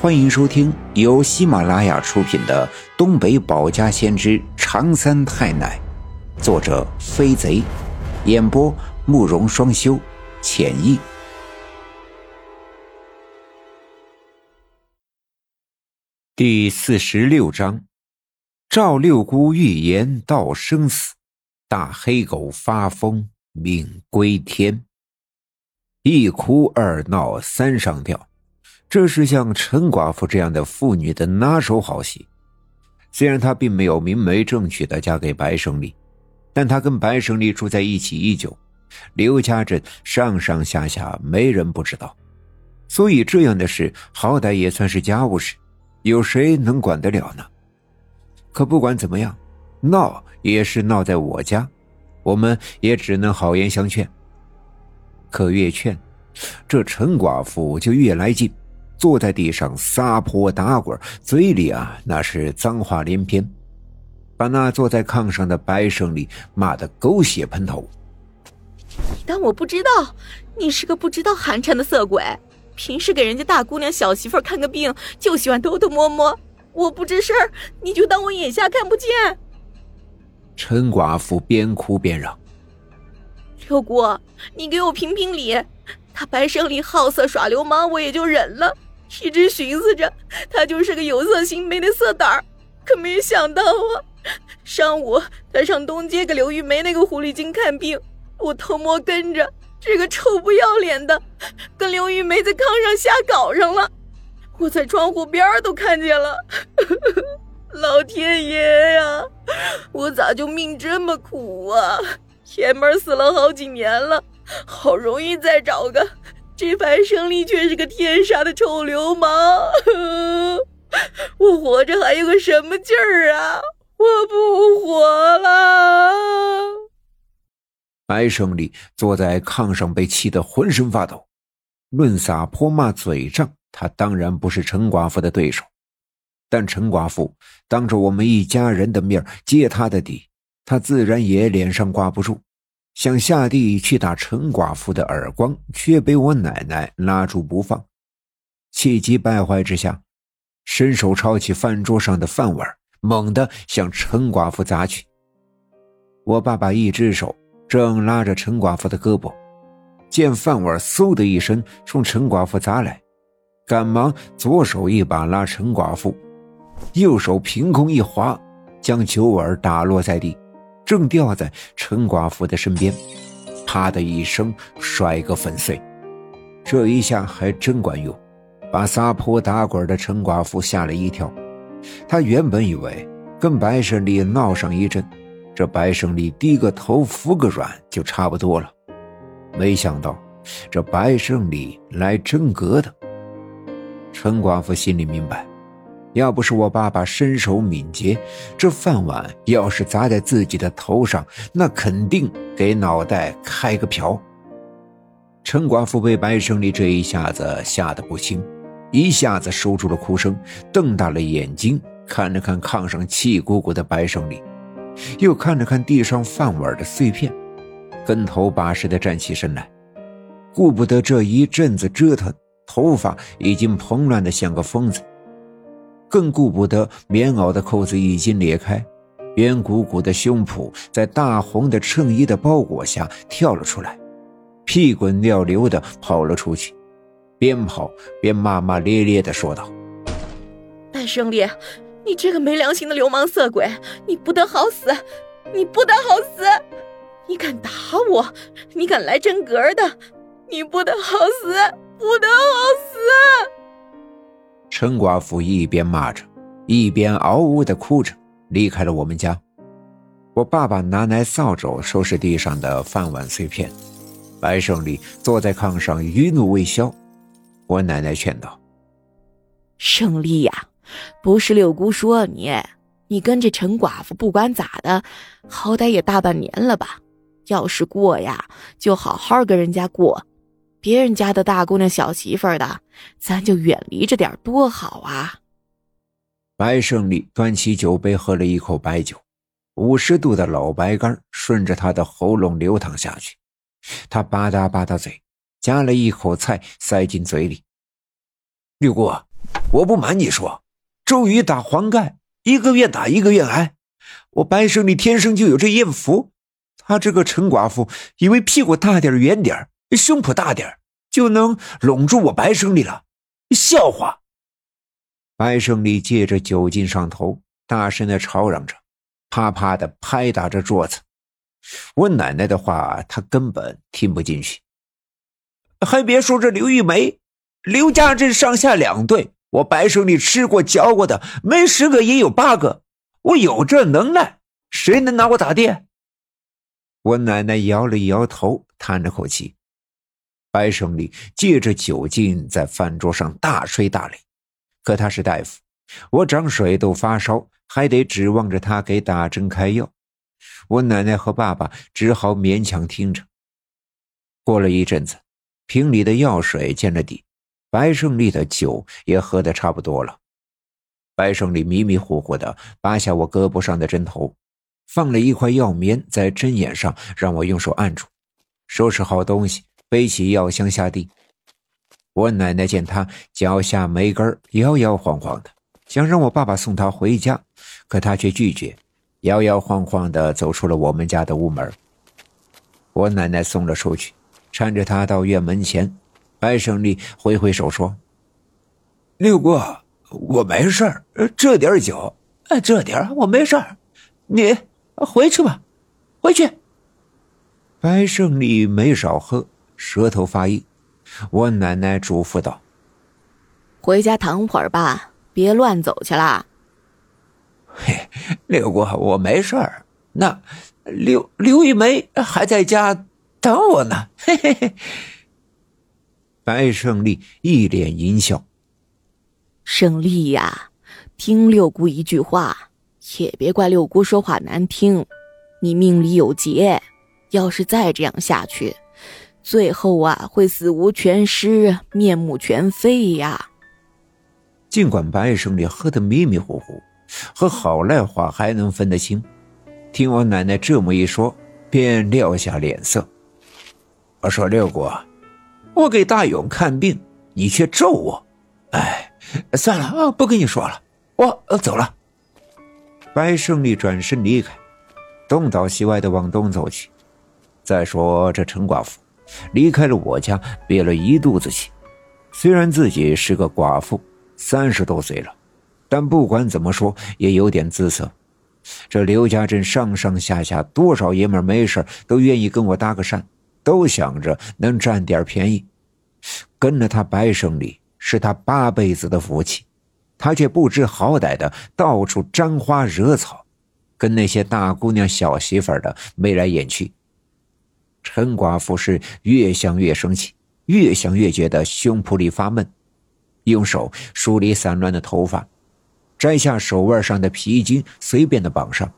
欢迎收听由喜马拉雅出品的《东北保家先知长三太奶》，作者飞贼，演播慕容双修，浅意。第四十六章：赵六姑预言到生死，大黑狗发疯命归天。一哭二闹三上吊，这是像陈寡妇这样的妇女的拿手好戏。虽然她并没有明媒正娶的嫁给白胜利，但她跟白胜利住在一起已久，刘家镇上上下下没人不知道，所以这样的事好歹也算是家务事，有谁能管得了呢？可不管怎么样，闹也是闹在我家，我们也只能好言相劝。可越劝，这陈寡妇就越来劲，坐在地上撒泼打滚，嘴里啊那是脏话连篇，把那坐在炕上的白胜利骂得狗血喷头。你当我不知道？你是个不知道寒碜的色鬼！平时给人家大姑娘、小媳妇看个病，就喜欢偷偷摸摸。我不吱声，你就当我眼瞎看不见。陈寡妇边哭边嚷。六姑，你给我评评理。他白胜利好色耍流氓，我也就忍了，一直寻思着他就是个有色心没的色胆儿。可没想到啊，上午他上东街给刘玉梅那个狐狸精看病，我偷摸跟着，这个臭不要脸的跟刘玉梅在炕上瞎搞上了，我在窗户边都看见了。老天爷呀，我咋就命这么苦啊？爷们儿死了好几年了，好容易再找个，这白胜利却是个天杀的臭流氓。我活着还有个什么劲儿啊？我不活了！白胜利坐在炕上，被气得浑身发抖。论撒泼骂嘴仗，他当然不是陈寡妇的对手，但陈寡妇当着我们一家人的面揭他的底，他自然也脸上挂不住。想下地去打陈寡妇的耳光，却被我奶奶拉住不放。气急败坏之下，伸手抄起饭桌上的饭碗，猛地向陈寡妇砸去。我爸爸一只手正拉着陈寡妇的胳膊，见饭碗嗖的一声冲陈寡妇砸来，赶忙左手一把拉陈寡妇，右手凭空一划，将酒碗打落在地。正掉在陈寡妇的身边，啪的一声摔个粉碎。这一下还真管用，把撒泼打滚的陈寡妇吓了一跳。她原本以为跟白胜利闹上一阵，这白胜利低个头服个软就差不多了，没想到这白胜利来真格的。陈寡妇心里明白。要不是我爸爸身手敏捷，这饭碗要是砸在自己的头上，那肯定给脑袋开个瓢。陈寡妇被白胜利这一下子吓得不轻，一下子收住了哭声，瞪大了眼睛看了看炕上气鼓鼓的白胜利，又看了看地上饭碗的碎片，跟头把式的站起身来，顾不得这一阵子折腾，头发已经蓬乱的像个疯子。更顾不得棉袄的扣子已经裂开，圆鼓鼓的胸脯在大红的衬衣的包裹下跳了出来，屁滚尿流的跑了出去，边跑边骂骂咧咧的说道：“白胜利，你这个没良心的流氓色鬼，你不得好死！你不得好死！你敢打我？你敢来真格的？你不得好死！不得好死！”陈寡妇一边骂着，一边嗷呜的哭着，离开了我们家。我爸爸拿来扫帚收拾地上的饭碗碎片，白胜利坐在炕上余怒未消。我奶奶劝道：“胜利呀，不是六姑说你，你跟这陈寡妇不管咋的，好歹也大半年了吧？要是过呀，就好好跟人家过。”别人家的大姑娘、小媳妇儿的，咱就远离着点，多好啊！白胜利端起酒杯喝了一口白酒，五十度的老白干顺着他的喉咙流淌下去，他吧嗒吧嗒嘴，夹了一口菜塞进嘴里。六姑，我不瞒你说，周瑜打黄盖，一个愿打一个愿挨。我白胜利天生就有这艳福，他这个陈寡妇以为屁股大点圆点胸脯大点就能拢住我白胜利了，笑话！白胜利借着酒劲上头，大声的吵嚷着，啪啪的拍打着桌子。我奶奶的话，他根本听不进去。还别说这刘玉梅，刘家镇上下两队，我白胜利吃过嚼过的，没十个也有八个。我有这能耐，谁能拿我咋地？我奶奶摇了摇头，叹了口气。白胜利借着酒劲在饭桌上大吹大擂，可他是大夫，我长水痘发烧，还得指望着他给打针开药。我奶奶和爸爸只好勉强听着。过了一阵子，瓶里的药水见了底，白胜利的酒也喝得差不多了。白胜利迷迷糊糊的拔下我胳膊上的针头，放了一块药棉在针眼上，让我用手按住，收拾好东西，背起药箱下地。我奶奶见他脚下没根摇摇晃晃的，想让我爸爸送他回家，可他却拒绝。摇摇晃晃的走出了我们家的屋门，我奶奶送了出去，搀着他到院门前。白胜利挥挥手说：“六哥，我没事儿，这点酒，这点我没事儿，你回去吧，回去。”白胜利没少喝，舌头发硬。我奶奶嘱咐道：“回家躺会儿吧，别乱走去了。”嘿，六姑，我没事儿。那刘刘玉梅还在家等我呢。嘿嘿嘿。白胜利一脸淫笑。胜利呀，听六姑一句话，也别怪六姑说话难听。你命里有劫，要是再这样下去，最后啊会死无全尸，面目全非呀。尽管白胜利喝得迷迷糊糊。和好赖话还能分得清，听我奶奶这么一说，便撂下脸色。我说六姑，我给大勇看病，你却咒我。哎，算了啊，不跟你说了，我走了。白胜利转身离开，东倒西歪的往东走去。再说这陈寡妇，离开了我家，憋了一肚子气。虽然自己是个寡妇，三十多岁了。但不管怎么说，也有点姿色。这刘家镇上上下下多少爷们没事都愿意跟我搭个讪，都想着能占点便宜。跟着他白胜利是他八辈子的福气，他却不知好歹的到处沾花惹草，跟那些大姑娘小媳妇的眉来眼去。陈寡妇是越想越生气，越想越觉得胸脯里发闷，用手梳理散乱的头发。摘下手腕上的皮筋，随便的绑上，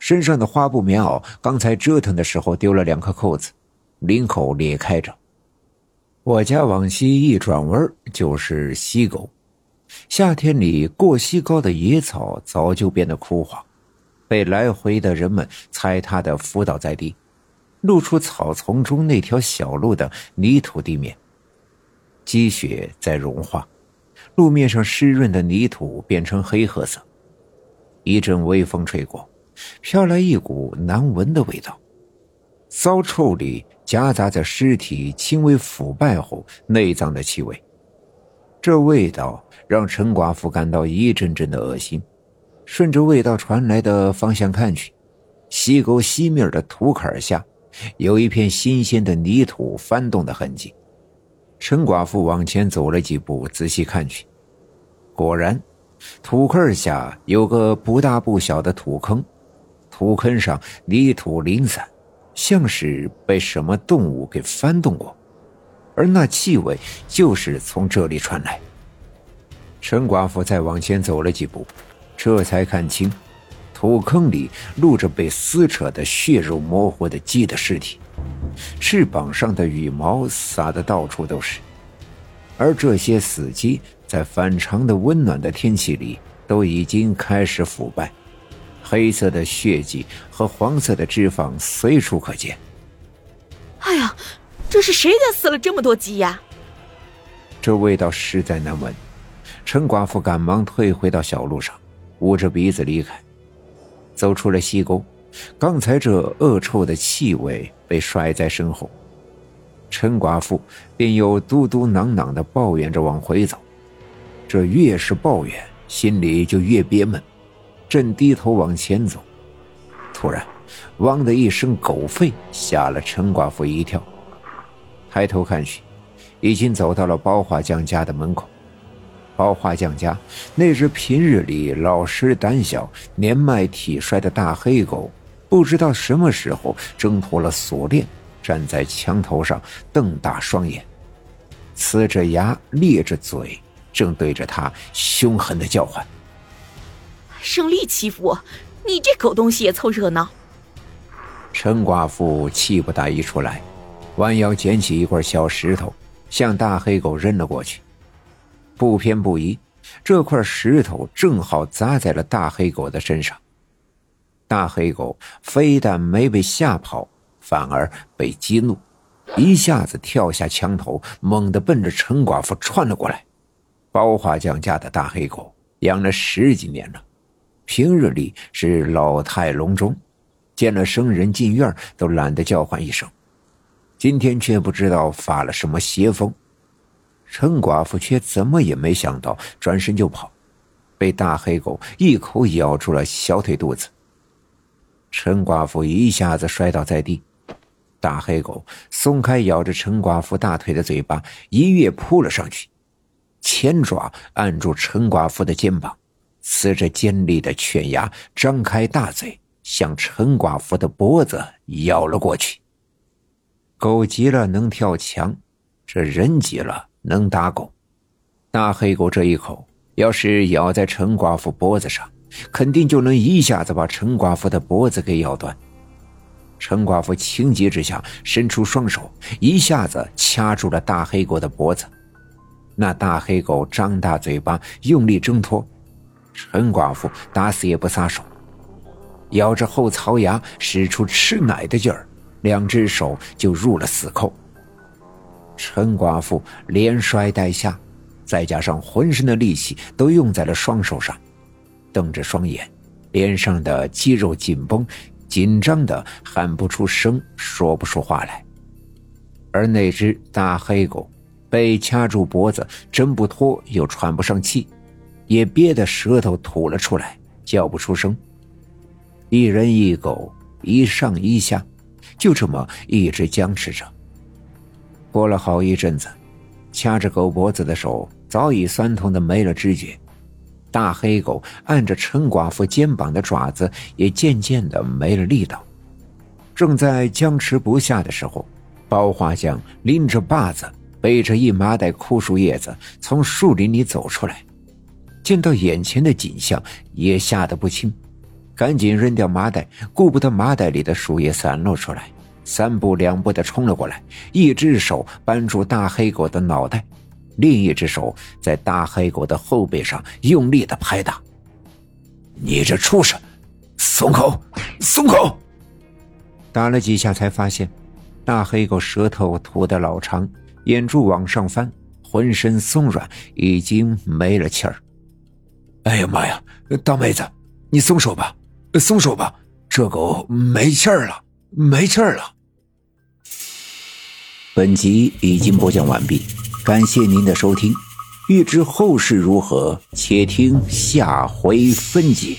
身上的花布棉袄，刚才折腾的时候丢了两颗扣子，领口裂开着。我家往西一转弯就是西沟，夏天里过西沟的野草早就变得枯黄，被来回的人们踩踏的伏倒在地，露出草丛中那条小路的泥土地面，积雪在融化。路面上湿润的泥土变成黑褐色，一阵微风吹过，飘来一股难闻的味道，骚臭里夹杂着尸体轻微腐败后内脏的气味。这味道让陈寡妇感到一阵阵的恶心。顺着味道传来的方向看去，西沟西面的土坎下，有一片新鲜的泥土翻动的痕迹。陈寡妇往前走了几步，仔细看去，果然，土坑下有个不大不小的土坑，土坑上泥土零散，像是被什么动物给翻动过，而那气味就是从这里传来。陈寡妇再往前走了几步，这才看清，土坑里露着被撕扯的血肉模糊的鸡的尸体。翅膀上的羽毛撒的到处都是，而这些死鸡在反常的温暖的天气里都已经开始腐败，黑色的血迹和黄色的脂肪随处可见。哎呀，这是谁家死了这么多鸡呀？这味道实在难闻，陈寡妇赶忙退回到小路上，捂着鼻子离开。走出了西沟，刚才这恶臭的气味被甩在身后，陈寡妇便又嘟嘟囔囔的抱怨着往回走。这越是抱怨，心里就越憋闷。正低头往前走，突然，汪的一声狗吠吓了陈寡妇一跳。抬头看去，已经走到了包画匠家的门口。包画匠家那只平日里老实胆小、年迈体衰的大黑狗，不知道什么时候挣脱了锁链，站在墙头上，瞪大双眼，呲着牙，咧着嘴，正对着他凶狠的叫唤：“胜利欺负我，你这狗东西也凑热闹！”陈寡妇气不打一处来，弯腰捡起一块小石头，向大黑狗扔了过去。不偏不倚，这块石头正好砸在了大黑狗的身上。大黑狗非但没被吓跑，反而被激怒，一下子跳下墙头，猛地奔着陈寡妇窜了过来。包画匠家的大黑狗养了十几年了，平日里是老态龙钟，见了生人进院都懒得叫唤一声，今天却不知道发了什么邪风。陈寡妇却怎么也没想到，转身就跑，被大黑狗一口咬住了小腿肚子。陈寡妇一下子摔倒在地，大黑狗松开咬着陈寡妇大腿的嘴巴，一跃扑了上去，前爪按住陈寡妇的肩膀，呲着尖利的犬牙，张开大嘴向陈寡妇的脖子咬了过去。狗急了能跳墙，这人急了。能打狗，大黑狗这一口要是咬在陈寡妇脖子上，肯定就能一下子把陈寡妇的脖子给咬断。陈寡妇情急之下伸出双手，一下子掐住了大黑狗的脖子。那大黑狗张大嘴巴，用力挣脱，陈寡妇打死也不撒手，咬着后槽牙，使出吃奶的劲儿，两只手就入了死扣。陈寡妇连摔带下，再加上浑身的力气都用在了双手上，瞪着双眼，脸上的肌肉紧绷，紧张的喊不出声，说不出话来。而那只大黑狗被掐住脖子，挣不脱又喘不上气，也憋得舌头吐了出来，叫不出声。一人一狗，一上一下，就这么一直僵持着。过了好一阵子，掐着狗脖子的手早已酸痛的没了知觉，大黑狗按着陈寡妇肩膀的爪子也渐渐的没了力道。正在僵持不下的时候，包画匠拎着把子，背着一麻袋枯树叶子从树林里走出来，见到眼前的景象也吓得不轻，赶紧扔掉麻袋，顾不得麻袋里的树叶散落出来。三步两步的冲了过来，一只手扳住大黑狗的脑袋，另一只手在大黑狗的后背上用力的拍打。你这畜生，松口，松口！打了几下才发现，大黑狗舌头吐得老长，眼珠往上翻，浑身松软，已经没了气儿。哎呀妈呀，大妹子，你松手吧，松手吧，这狗没气儿了，没气儿了。本集已经播讲完毕，感谢您的收听。欲知后事如何，且听下回分解。